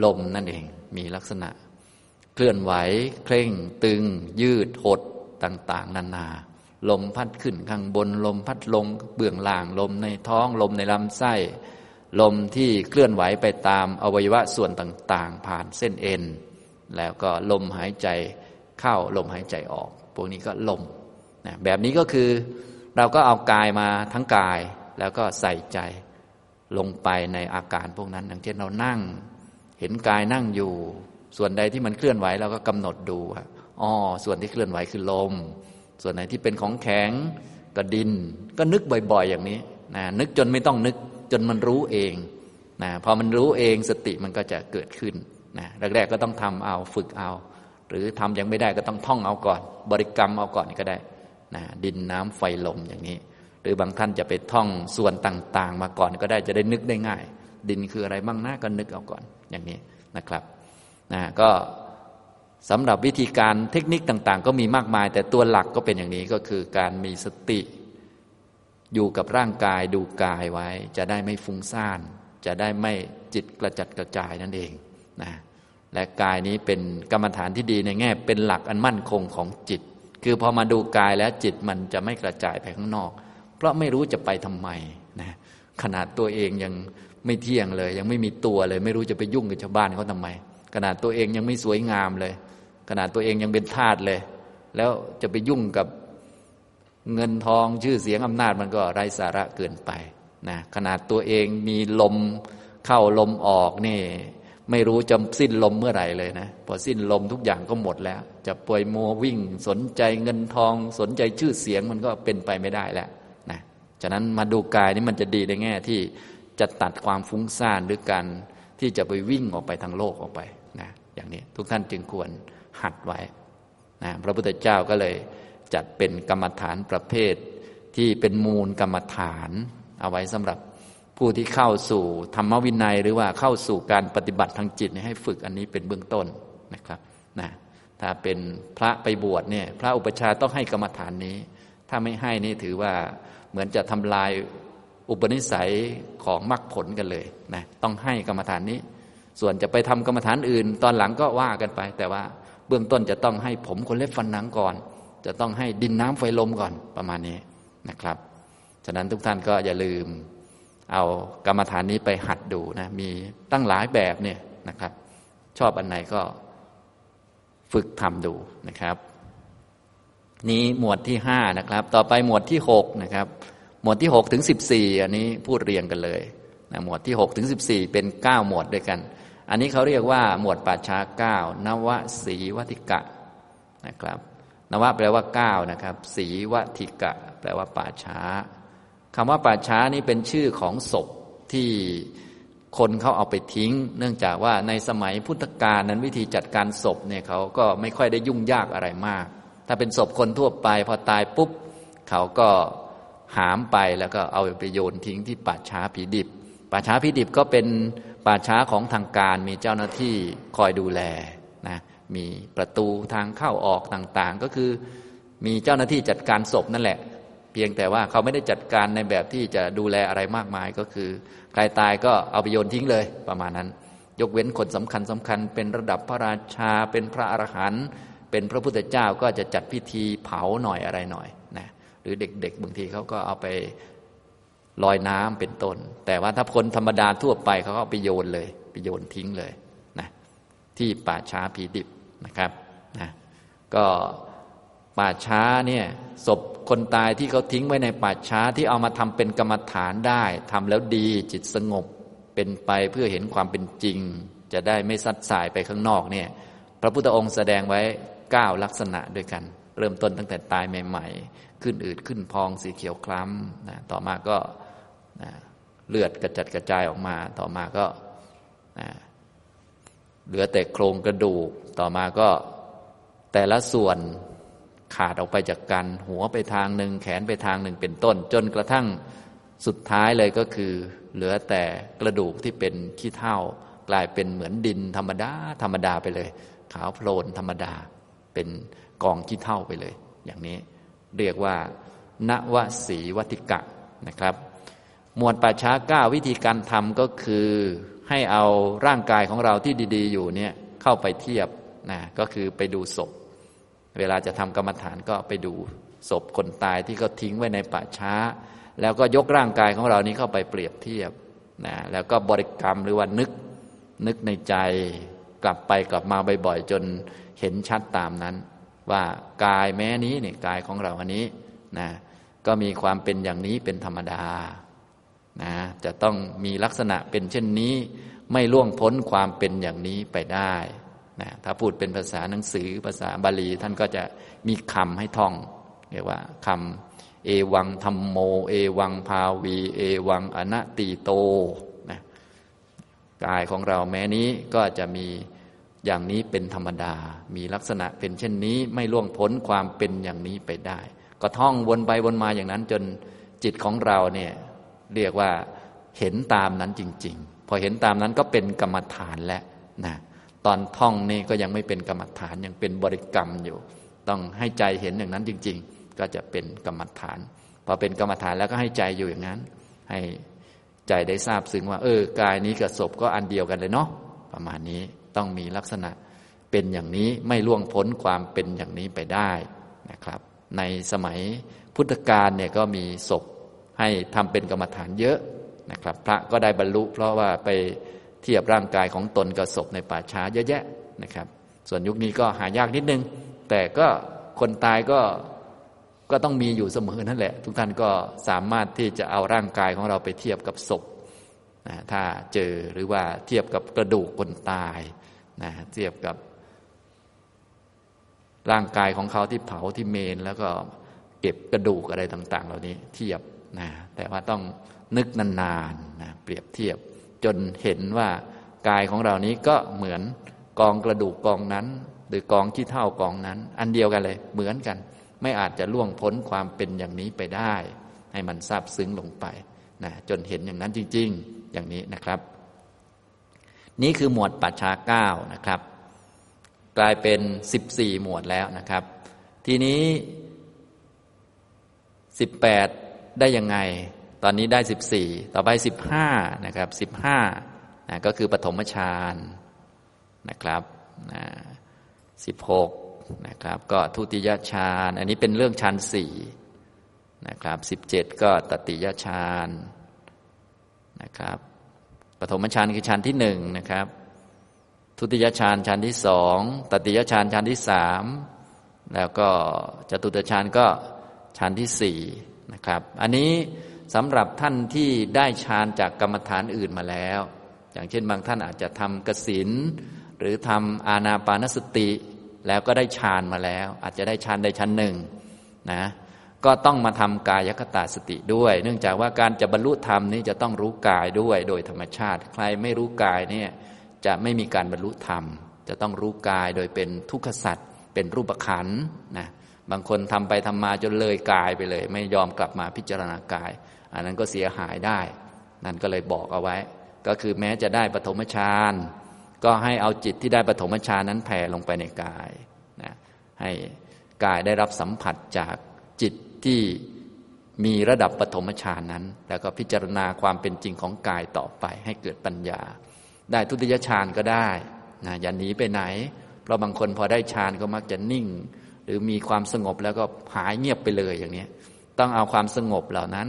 ลมนั่นเองมีลักษณะ เคลื่อนไหวเคร่งตึง ยืดหดต่าง ๆ นานาลมพัดขึ้นข้างบนลมพัดลงเบื้องล่างลมในท้องลมในลำไส้ ลมที่เคลื่อนไหวไปตามอวัยวะส่วนต่าง ๆ ผ่านเส้นเอ็น แล้วก็ลมหายใจเข้าลมหายใจออก พวกนี้ก็ลมนะแบบนี้ก็คือเราก็เอากายมาทั้งกายแล้วก็ใส่ใจลงไปในอาการพวกนั้น อย่างเช่นเรานั่ง เห็นกายนั่งอยู่ ส่วนใดที่มันเคลื่อนไหวเราก็กำหนดดูอ๋อส่วนที่เคลื่อนไหวคือลม ส่วนไหนที่เป็นของแข็งก็ดิน ก็นึกบ่อย ๆ อย่างนี้นะนึกจนไม่ต้องนึกจนมันรู้เองนะพอมันรู้เองสติมันก็จะเกิดขึ้นนะแรกๆก็ต้องทำเอาฝึกเอา หรือทำยังไม่ได้ก็ต้องท่องเอาก่อน บริกรรมเอาก่อนก็ได้นะดินน้ำไฟลมอย่างนี้ หรือบางท่านจะไปท่องส่วนต่างๆ มาก่อนก็ได้จะได้นึกได้ง่าย ดินคืออะไรบ้างนะก็นึกเอาก่อนอย่างนี้นะครับนะก็สำหรับวิธีการเทคนิคต่างๆ ก็มีมากมาย แต่ตัวหลักก็เป็นอย่างนี้ก็คือการมีสติ อยู่กับร่างกายดูกายไว้ จะได้ไม่ฟุ้งซ่าน จะได้ไม่จิตกระจัดกระจายนั่นเองนะ และกายนี้เป็นกรรมฐานที่ดีในแง่ เป็นหลักอันมั่นคงของจิต คือพอมาดูกายแล้วจิตมันจะไม่กระจายไปข้างนอก เพราะไม่รู้จะไปทำไมนะขนาดตัวเองยังไม่เที่ยงเลย ยังไม่มีตัวเลย ไม่รู้จะไปยุ่งกับชาวบ้านเขาทำไม ขนาดตัวเองยังไม่สวยงามเลย ขนาดตัวเองยังเป็นทาสเลย แล้วจะไปยุ่งกับเงินทองชื่อเสียงอำนาจมันก็ไร้สาระเกินไปนะขนาดตัวเองมีลมเข้าลมออกนี่ ไม่รู้จะสิ้นลมเมื่อไหร่เลยนะพอสิ้นลมทุกอย่างก็หมดแล้ว จะป่วยมัววิ่ง สนใจเงินทอง สนใจชื่อเสียงมันก็เป็นไปไม่ได้แล้วนะฉะนั้นมาดูกายนี่มันจะดีในแง่ที่จะตัดความฟุ้งซ่านหรือการที่จะไปวิ่งออกไปทางโลกออกไปนะอย่างนี้ทุกท่านจึงควรหัดไว้นะพระพุทธเจ้าก็เลยจัดเป็นกรรมฐานประเภทที่เป็นมูลกรรมฐาน เอาไว้สำหรับ ผู้ที่เข้าสู่ธรรมวินัย หรือว่าเข้าสู่การปฏิบัติทางจิตให้ฝึกอันนี้เป็นเบื้องต้นนะครับนะถ้าเป็นพระไปบวชเนี่ยพระอุปชาต้องให้กรรมฐานนี้ ถ้าไม่ให้นี่ถือว่าเหมือนจะทำลายอุปนิสัยของมรรคผลกันเลยนะต้องให้กรรมฐานนี้ ส่วนจะไปทำกรรมฐานอื่น ตอนหลังก็ว่ากันไป แต่ว่าเบื้องต้นจะต้องให้ผมคนเล็บฟันหนังก่อน จะต้องให้ดินน้ำไฟลมก่อนประมาณนี้นะครับ ฉะนั้นทุกท่านก็อย่าลืม เอากรรมฐานนี้ไปหัดดูนะ มีตั้งหลายแบบเนี่ยนะครับ ชอบอันไหนก็ฝึกทำดูนะครับ นี้หมวดที่ห้านะครับ ต่อไปหมวดที่หกนะครับ หมวดที่หกถึงสิบสี่อันนี้พูดเรียงกันเลยนะหมวดที่หกถึงสิบสี่เป็นเก้าหมวดด้วยกัน อันนี้เขาเรียกว่า หมวดป่าช้าเก้านวสีวัติกะนะครับนวะแปลว่าเก้านะครับ สีวัติกะ แปลว่าป่าช้า คำว่าป่าช้านี้เป็นชื่อของศพที่คนเขาเอาไปทิ้ง เนื่องจากว่าในสมัยพุทธกาลนั้นวิธีจัดการศพเนี่ยเขาก็ไม่ค่อยได้ยุ่งยากอะไรมาก ถ้าเป็นศพคนทั่วไป พอตายปุ๊บเขาก็หามไปแล้วก็เอาไปโยนทิ้งที่ป่าช้าผีดิบ ป่าช้าผีดิบก็เป็นป่าช้าของทางการมีเจ้าหน้าที่คอยดูแลนะมีประตูทางเข้าออกต่างๆ ก็คือมีเจ้าหน้าที่จัดการศพนั่นแหละ พียงแต่ว่าเขาไม่ได้จัดการในแบบที่จะดูแลอะไรมากมายก็คือ ใครตายก็เอาไปโยนทิ้งเลยประมาณนั้น ยกเว้นคนสำคัญสำคัญ เป็นระดับพระราชา เป็นพระอรหันต์เป็นพระพุทธเจ้าก็จะจัดพิธีเผาหน่อยอะไรหน่อยนะหรือเด็กๆบางทีเขาก็เอาไปลอยน้ำเป็นต้น แต่ว่าถ้าคนธรรมดาทั่วไปเขาก็ไปโยนเลยไปโยนทิ้งเลยนะที่ป่าช้าผีดิบนะครับนะก็ป่าช้าเนี่ยศพ คนตายที่เขาทิ้งไว้ในป่าช้าที่เอามาทำเป็นกรรมฐานได้ทำแล้วดีจิตสงบเป็นไปเพื่อเห็นความเป็นจริง จะได้ไม่สัดสายไปข้างนอกเนี่ยพระพุทธองค์แสดงไว้เก้าลักษณะด้วยกัน เริ่มต้นตั้งแต่ตายใหม่ ๆ ขึ้นอืดขึ้นพองสีเขียวคล้ำนะต่อมาก็นะเลือดกระจัดกระจายออกมา ต่อมาก็นะเหลือแต่โครงกระดูก ต่อมาก็แต่ละส่วน ขาดออกไปจากกัน หัวไปทางหนึ่งแขนไปทางหนึ่งเป็นต้น จนกระทั่งสุดท้ายเลยก็คือ เหลือแต่กระดูกที่เป็นขี้เถ้ากลายเป็นเหมือนดินธรรมดาธรรมดาไปเลย ขาวโพลนธรรมดา เป็นกองขี้เถ้าไปเลย อย่างนี้เรียกว่านวสีวัติกะนะครับ หมวลป่าช้าก้าวิธีการทำก็คือให้เอาร่างกายของเราที่ดี ๆ อยู่เนี่ยเข้าไปเทียบนะก็คือไปดูศพ เวลาจะทำกรรมฐานก็ไปดูศพคนตายที่เขาทิ้งไว้ในป่าช้า แล้วก็ยกร่างกายของเรานี้เข้าไปเปรียบเทียบนะแล้วก็บริกรรมหรือว่านึกนึกในใจกลับไปกลับมาบ่อยๆจนเห็นชัดตามนั้น ว่ากายแม้นี้เนี่ยกายของเราอันนี้นะก็มีความเป็นอย่างนี้เป็นธรรมดานะจะต้องมีลักษณะเป็นเช่นนี้ ไม่ล่วงพ้นความเป็นอย่างนี้ไปได้ นะถ้าพูดเป็นภาษาหนังสือภาษาบาลีท่านก็จะมีคำให้ท่องเรียกว่าคำเอวังธรรมโม เอวังภาวี เอวังอนัตติโตนะกายของเราแม้นี้ก็จะมีอย่างนี้เป็นธรรมดา มีลักษณะเป็นเช่นนี้ไม่ล่วงพ้นความเป็นอย่างนี้ไปได้ ก็ท่องวนไปวนมาอย่างนั้น จนจิตของเราเนี่ยเรียกว่าเห็นตามนั้นจริง ๆ พอเห็นตามนั้นก็เป็นกรรมฐานแล้วนะ ตอนท่องนี่ก็ยังไม่เป็นกรรมฐานยังเป็นบริกรรมอยู่ ต้องให้ใจเห็นอย่างนั้นจริง ๆ ก็จะเป็นกรรมฐานพอเป็นกรรมฐานแล้วก็ให้ใจอยู่อย่างนั้น ให้ใจได้ทราบซึ้งว่า เออกายนี้กับศพก็อันเดียวกันเลยเนาะประมาณนี้ต้องมีลักษณะเป็นอย่างนี้ไม่ล่วงพ้นความเป็นอย่างนี้ไปได้นะครับ ในสมัยพุทธกาลเนี่ยก็มีศพให้ทำเป็นกรรมฐานเยอะนะครับ พระก็ได้บรรลุ เพราะว่าไป เทียบร่างกายของตนกับศพในป่าช้าเยอะแยะนะครับ ส่วนยุคนี้ก็หายากนิดนึง แต่ก็คนตายก็ก็ต้องมีอยู่เสมอนั่นแหละ ทุกท่านก็สามารถที่จะเอาร่างกายของเราไปเทียบกับศพนะถ้าเจอหรือว่าเทียบกับกระดูกคนตายนะเทียบกับ ร่างกายของเขาที่เผาที่เมน แล้วก็เก็บกระดูกอะไรต่าง ๆ เหล่านี้เทียบนะแต่ว่าต้องนึกนานๆนะเปรียบเทียบ จนเห็นว่ากายของเรานี้ก็เหมือนกองกระดูกกองนั้น หรือกองที่เท่ากองนั้น อันเดียวกันเลยเหมือนกัน ไม่อาจจะล่วงพ้นความเป็นอย่างนี้ไปได้ ให้มันซาบซึ้งลงไปนะจนเห็นอย่างนั้นจริง ๆ อย่างนี้นะครับ นี่คือหมวดปัจฉาเก้านะครับ กลายเป็นสิบสี่หมวดแล้วนะครับ ทีนี้สิบแปดได้ยังไง อนนี้ได้สิบสี่ต่อไปสิบห้านะครับสิบห้านะก็คือปฐมฌานนะครับสิบหกนะครับก็ทุติยฌานอันนี้เป็นเรื่องฌานสี่นะครับสิบเจ็ดก็ตติยฌานนะครับปฐมฌานคือฌานที่หนึ่งนะครับทุติยฌานฌานที่สองตติยฌานฌานที่สามแล้วก็จตุตฌานก็ฌานที่สี่นะครับ อันนี้ สำหรับท่านที่ได้ฌานจากกรรมฐานอื่นมาแล้ว อย่างเช่นบางท่านอาจจะทำกสินหรือทำอาณาปานสติ แล้วก็ได้ฌานมาแล้ว อาจจะได้ฌานได้ชั้นหนึ่งนะก็ต้องมาทำกายคตาสติด้วย เนื่องจากว่าการจะบรรลุธรรมนี้จะต้องรู้กายด้วยโดยธรรมชาติ ใครไม่รู้กายเนี่ยจะไม่มีการบรรลุธรรม จะต้องรู้กายโดยเป็นทุกขสัตว์เป็นรูปขันนะบางคนทำไปทำมาจนเลยกายไปเลย ไม่ยอมกลับมาพิจารณากาย อันนั้นก็เสียหายได้ นั่นก็เลยบอกเอาไว้ ก็คือแม้จะได้ปฐมฌานก็ให้เอาจิตที่ได้ปฐมฌานนั้นแผ่ลงไปในกายนะให้กายได้รับสัมผัสจากจิตที่มีระดับปฐมฌานนั้น แล้วก็พิจารณาความเป็นจริงของกายต่อไป ให้เกิดปัญญา ได้ทุติยฌานก็ได้นะอย่าหนีไปไหน เพราะบางคนพอได้ฌานก็มักจะนิ่ง หรือมีความสงบแล้วก็หายเงียบไปเลยอย่างนี้ต้องเอาความสงบเหล่านั้น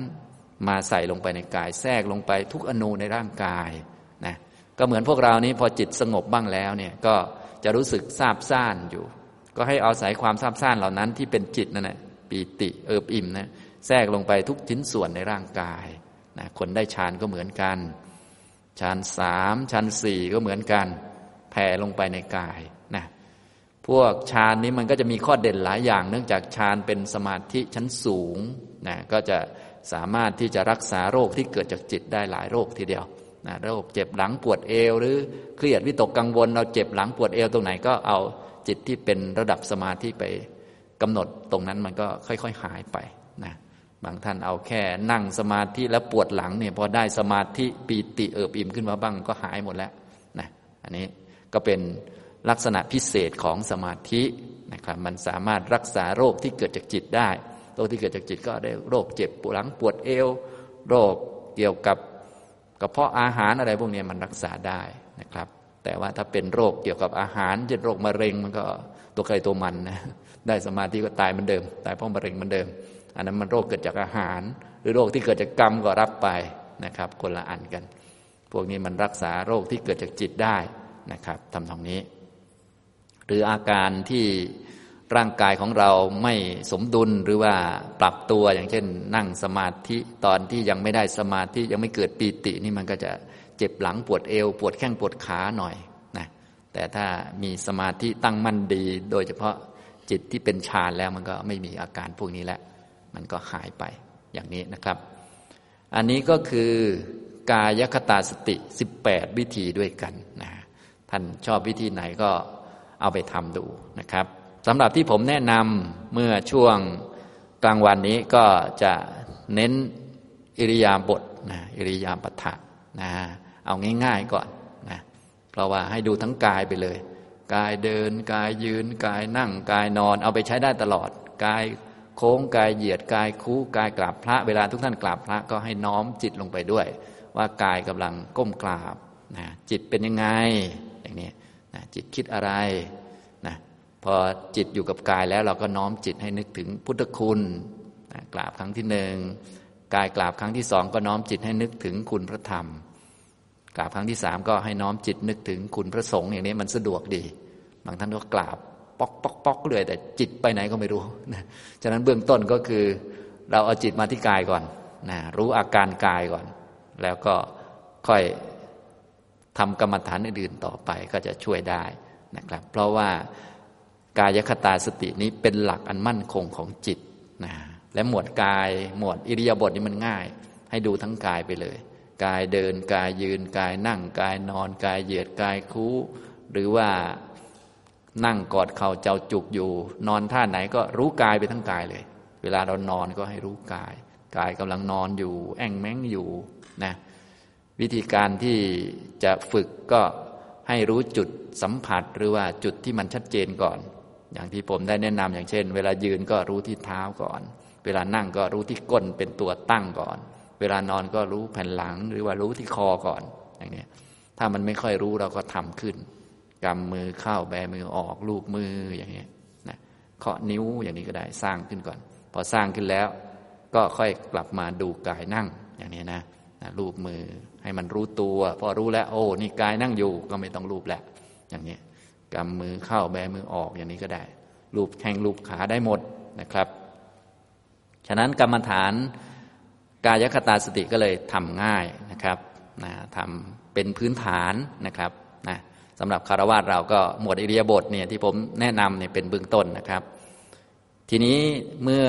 มาใส่ลงไปในกาย แทรกลงไปทุกอนูในร่างกายนะก็เหมือนพวกเรานี้พอจิตสงบบ้างแล้วเนี่ยก็จะรู้สึกซาบซ่านอยู่ ก็ให้เอาศัยความซาบซ่านเหล่านั้นที่เป็นจิตนั่นแหละปีติเอิบอิ่มนะแทรกลงไปทุกชิ้นส่วนในร่างกายนะคนได้ฌานก็เหมือนกันฌานสามฌานสี่ก็เหมือนกันแผ่ลงไปในกายนะพวกฌานนี้มันก็จะมีข้อเด่นหลายอย่าง เนื่องจากฌานเป็นสมาธิชั้นสูงนะก็จะ สามารถที่จะรักษาโรคที่เกิดจากจิตได้หลายโรคทีเดียวนะโรคเจ็บหลังปวดเอว หรือเครียดวิตกกังวล เราเจ็บหลังปวดเอวตรงไหนก็เอาจิตที่เป็นระดับสมาธิไปกำหนดตรงนั้นมันก็ค่อย ๆ หายไปนะบางท่านเอาแค่นั่งสมาธิแล้วปวดหลังเนี่ยพอได้สมาธิปีติเอิบอิ่มขึ้นมาบ้างก็หายหมดแล้วนะอันนี้ก็เป็นลักษณะพิเศษของสมาธินะครับมันสามารถรักษาโรคที่เกิดจากจิตได้ โรคที่เกิดจากจิตก็ได้โรคเจ็บปวดหลังปวดเอว โรคเกี่ยวกับกระเพาะอาหารอะไรพวกนี้มันรักษาได้นะครับ แต่ว่าถ้าเป็นโรคเกี่ยวกับอาหารเช่นโรคมะเร็งมันก็ตัวใครตัวมันนะได้สมาธิก็ตายเหมือนเดิม ตายเพราะมะเร็งเหมือนเดิม อันนั้นมันโรคเกิดจากอาหาร หรือโรคที่เกิดจากกรรมก็รับไปนะครับ คนละอันกัน พวกนี้มันรักษาโรคที่เกิดจากจิตได้นะครับทำตรงนี้ หรืออาการที่ ร่างกายของเราไม่สมดุลหรือว่าปรับตัวอย่างเช่น นั่งสมาธิตอนที่ยังไม่ได้สมาธิยังไม่เกิดปีตินี่มันก็จะเจ็บหลังปวดเอว ปวดแข้งปวดขาหน่อยนะแต่ถ้ามีสมาธิตั้งมั่นดี โดยเฉพาะจิตที่เป็นฌานแล้วมันก็ไม่มีอาการพวกนี้แล้วมันก็หายไปอย่างนี้นะครับ อันนี้ก็คือกายคตาสติ 18 วิธีด้วยกันนะท่านชอบวิธีไหนก็เอาไปทำดูนะครับ สำหรับที่ผมแนะนำเมื่อช่วงกลางวันนี้ก็จะเน้นอิริยาบถนะอิริยาบถะนะเอาง่ายๆก่อนนะเพราะว่าให้ดูทั้งกายไปเลย กายเดิน กายยืน กายนั่ง กายนอนเอาไปใช้ได้ตลอด กายโค้งกายเหยียดกายคู่กายกราบพระ เวลาทุกท่านกราบพระก็ให้น้อมจิตลงไปด้วย ว่ากายกำลังก้มกราบนะจิตเป็นยังไงอย่างนี้นะจิตคิดอะไร พอจิตอยู่กับกายแล้วเราก็น้อมจิตให้นึกถึงพุทธคุณกราบครั้งที่หนึ่งกายกราบครั้งที่สองก็น้อมจิตให้นึกถึงคุณพระธรรมกราบครั้งที่สามก็ให้น้อมจิตนึกถึงคุณพระสงฆ์อย่างนี้มันสะดวกดี บางท่านก็กราบป๊อกป๊อกป๊อกเลยแต่จิตไปไหนก็ไม่รู้นะฉะนั้นเบื้องต้นก็คือ เราเอาจิตมาที่กายก่อนนะรู้อาการกายก่อน แล้วก็ค่อยทำกรรมฐานอื่นๆต่อไปก็จะช่วยได้นะครับ เพราะว่า กายคตาสตินี้เป็นหลักอันมั่นคงของจิตนะและหมวดกายหมวดอิริยาบถนี้มันง่าย ให้ดูทั้งกายไปเลย กายเดินกายยืนกายนั่งกายนอนกายเหยียดกายคู้ หรือว่านั่งกอดเข่าเจ้าจุกอยู่ นอนท่าไหนก็รู้กายไปทั้งกายเลย เวลาเรานอนก็ให้รู้กาย กายกำลังนอนอยู่ แอ่งแม้งอยู่นะวิธีการที่จะฝึกก็ให้รู้จุดสัมผัสหรือว่าจุดที่มันชัดเจนก่อน อย่างที่ผมได้แนะนำอย่างเช่น เวลายืนก็รู้ที่เท้าก่อน เวลานั่งก็รู้ที่ก้นเป็นตัวตั้งก่อน เวลานอนก็รู้แผ่นหลังหรือว่ารู้ที่คอก่อนอย่างนี้ถ้ามันไม่ค่อยรู้เราก็ทำขึ้นกำมือเข้าแบมือออกลูบมืออย่างนี้นะเคาะนิ้วอย่างนี้ก็ได้สร้างขึ้นก่อน พอสร้างขึ้นแล้ว ก็ค่อยกลับมาดูกายนั่งอย่างนี้นะนะรูปมือให้มันรู้ตัว พอรู้แล้วโอ้นี่กายนั่งอยู่ก็ไม่ต้องรูปแล้วอย่างนี้ กำมือเข้าแบมือออกอย่างนี้ก็ได้ รูปแข้งรูปขาได้หมดนะครับ ฉะนั้นกรรมฐานกายคตาสติก็เลยทำง่ายนะครับนะทำเป็นพื้นฐานนะครับนะสำหรับคารวะเราก็หมวดอิริยาบถเนี่ยที่ผมแนะนำเนี่ยเป็นเบื้องต้นนะครับ ทีนี้เมื่อ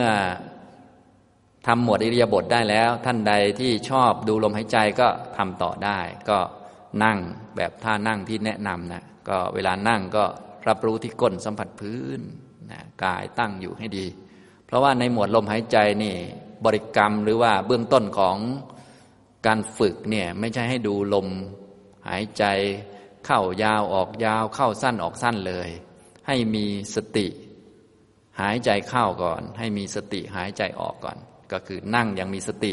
ทำหมวดอิริยาบถได้แล้ว ท่านใดที่ชอบดูลมหายใจก็ทำต่อได้ ก็นั่งแบบท่านั่งที่แนะนำนะ ก็เวลานั่งก็รับรู้ที่ก้นสัมผัสพื้นนะกายตั้งอยู่ให้ดี เพราะว่าในหมวดลมหายใจนี่บริกรรมหรือว่าเบื้องต้นของการฝึกเนี่ยไม่ใช่ให้ดูลมหายใจ เข้ายาวออกยาว เข้าสั้นออกสั้นเลย ให้มีสติ หายใจเข้าก่อน ให้มีสติหายใจออกก่อน ก็คือนั่งยังมีสติ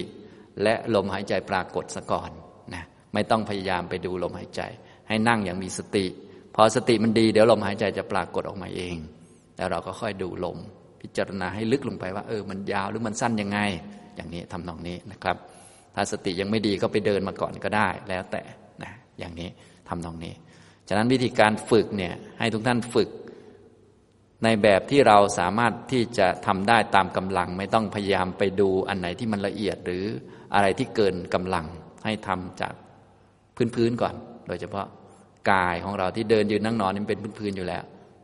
และลมหายใจปรากฏซะก่อนนะไม่ต้องพยายามไปดูลมหายใจ ให้นั่งอย่างมีสติ พอสติมันดีเดี๋ยวลมหายใจจะปรากฏออกมาเอง แล้วเราก็ค่อยดูลม พิจารณาให้ลึกลงไปว่า เออมันยาวหรือมันสั้นยังไง อย่างนี้ทำนองนี้นะครับ ถ้าสติยังไม่ดีก็ไปเดินมาก่อนก็ได้ แล้วแต่นะอย่างนี้ทำนองนี้ ฉะนั้นวิธีการฝึกเนี่ยให้ทุกท่านฝึก ในแบบที่เราสามารถที่จะทำได้ตามกำลัง ไม่ต้องพยายามไปดูอันไหนที่มันละเอียดหรืออะไรที่เกินกำลังให้ทำจากพื้นๆก่อน โดยเฉพาะ กายของเราที่เดินยืนนั่งนอนนี่เป็นพื้นๆอยู่แล้ว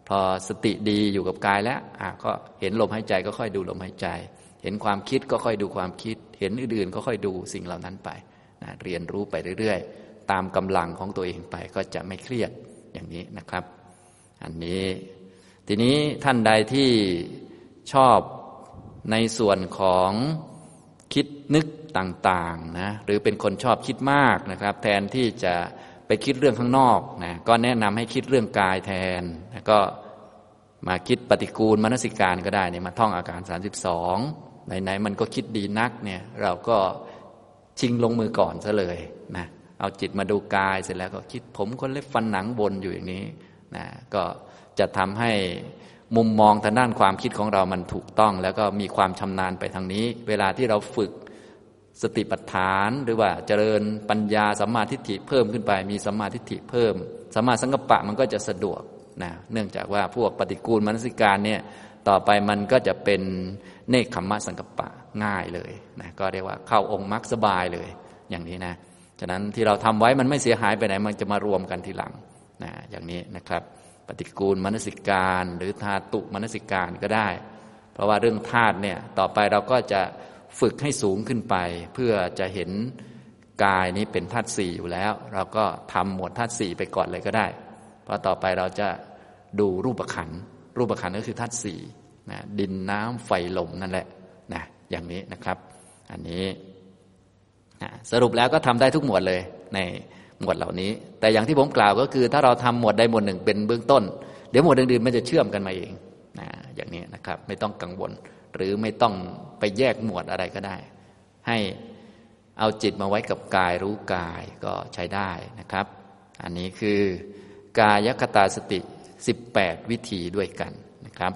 พอสติดีอยู่กับกายแล้วอะก็เห็นลมหายใจก็ค่อยดูลมหายใจ เห็นความคิดก็ค่อยดูความคิด เห็นอื่นๆ ก็ค่อยดูสิ่งเหล่านั้นไปนะเรียนรู้ไปเรื่อยๆ ตามกำลังของตัวเองไปก็จะไม่เครียดอย่างนี้นะครับ อันนี้ทีนี้ท่านใดที่ชอบในส่วนของคิดนึกต่างๆนะหรือเป็นคนชอบคิดมากนะครับ แทนที่จะ ไปคิดเรื่องข้างนอกนะก็แนะนำให้คิดเรื่องกายแทนนะก็มาคิดปฏิกูลมนสิการก็ได้เนี่ยมาท่องอาการ 32 ไหนๆมันก็คิดดีนักเนี่ยเราก็ชิงลงมือก่อนซะเลยนะเอาจิตมาดูกายเสร็จแล้วก็คิดผมคนเล็บฟันหนังบนอยู่อย่างนี้นะก็จะทำให้มุมมองทางด้านความคิดของเรามันถูกต้อง แล้วก็มีความชำนาญไปทางนี้ เวลาที่เราฝึก สติปัฏฐานหรือว่าเจริญปัญญาสัมมาทิฏฐิเพิ่มขึ้นไป มีสัมมาทิฏฐิเพิ่มสัมมาสังกัปปะมันก็จะสะดวกนะเนื่องจากว่าพวกปฏิกูลมนสิการเนี่ยต่อไปมันก็จะเป็นเนคขมมะสังกัปปะง่ายเลยนะก็เรียกว่าเข้าองค์มรรคสบายเลยอย่างนี้นะฉะนั้นที่เราทำไว้มันไม่เสียหายไปไหน มันจะมารวมกันทีหลังนะอย่างนี้นะครับ ปฏิกูลมนสิการ หรือธาตุมนสิการก็ได้ เพราะว่าเรื่องธาตุเนี่ยต่อไปเราก็จะ ฝึกให้สูงขึ้นไป เพื่อจะเห็นกายนี้เป็นธาตุสี่อยู่แล้ว เราก็ทำหมวดธาตุสี่ไปก่อนเลยก็ได้ เพราะต่อไปเราจะดูรูปขันรูปขันก็คือธาตุสี่นะดินน้ำไฟลมนั่นแหละนะอย่างนี้นะครับ อันนี้นะสรุปแล้วก็ทำได้ทุกหมวดเลยในหมวดเหล่านี้ แต่อย่างที่ผมกล่าวก็คือ ถ้าเราทำหมวดใดหมวดหนึ่งเป็นเบื้องต้น เดี๋ยวหมวดอื่นๆมันจะเชื่อมกันมาเองนะอย่างนี้นะครับ ไม่ต้องกังวล หรือไม่ต้องไปแยกหมวดอะไรก็ได้ ให้เอาจิตมาไว้กับกายรู้กายก็ใช้ได้นะครับ อันนี้คือกายคตาสติ 18 วิธีด้วยกันนะครับ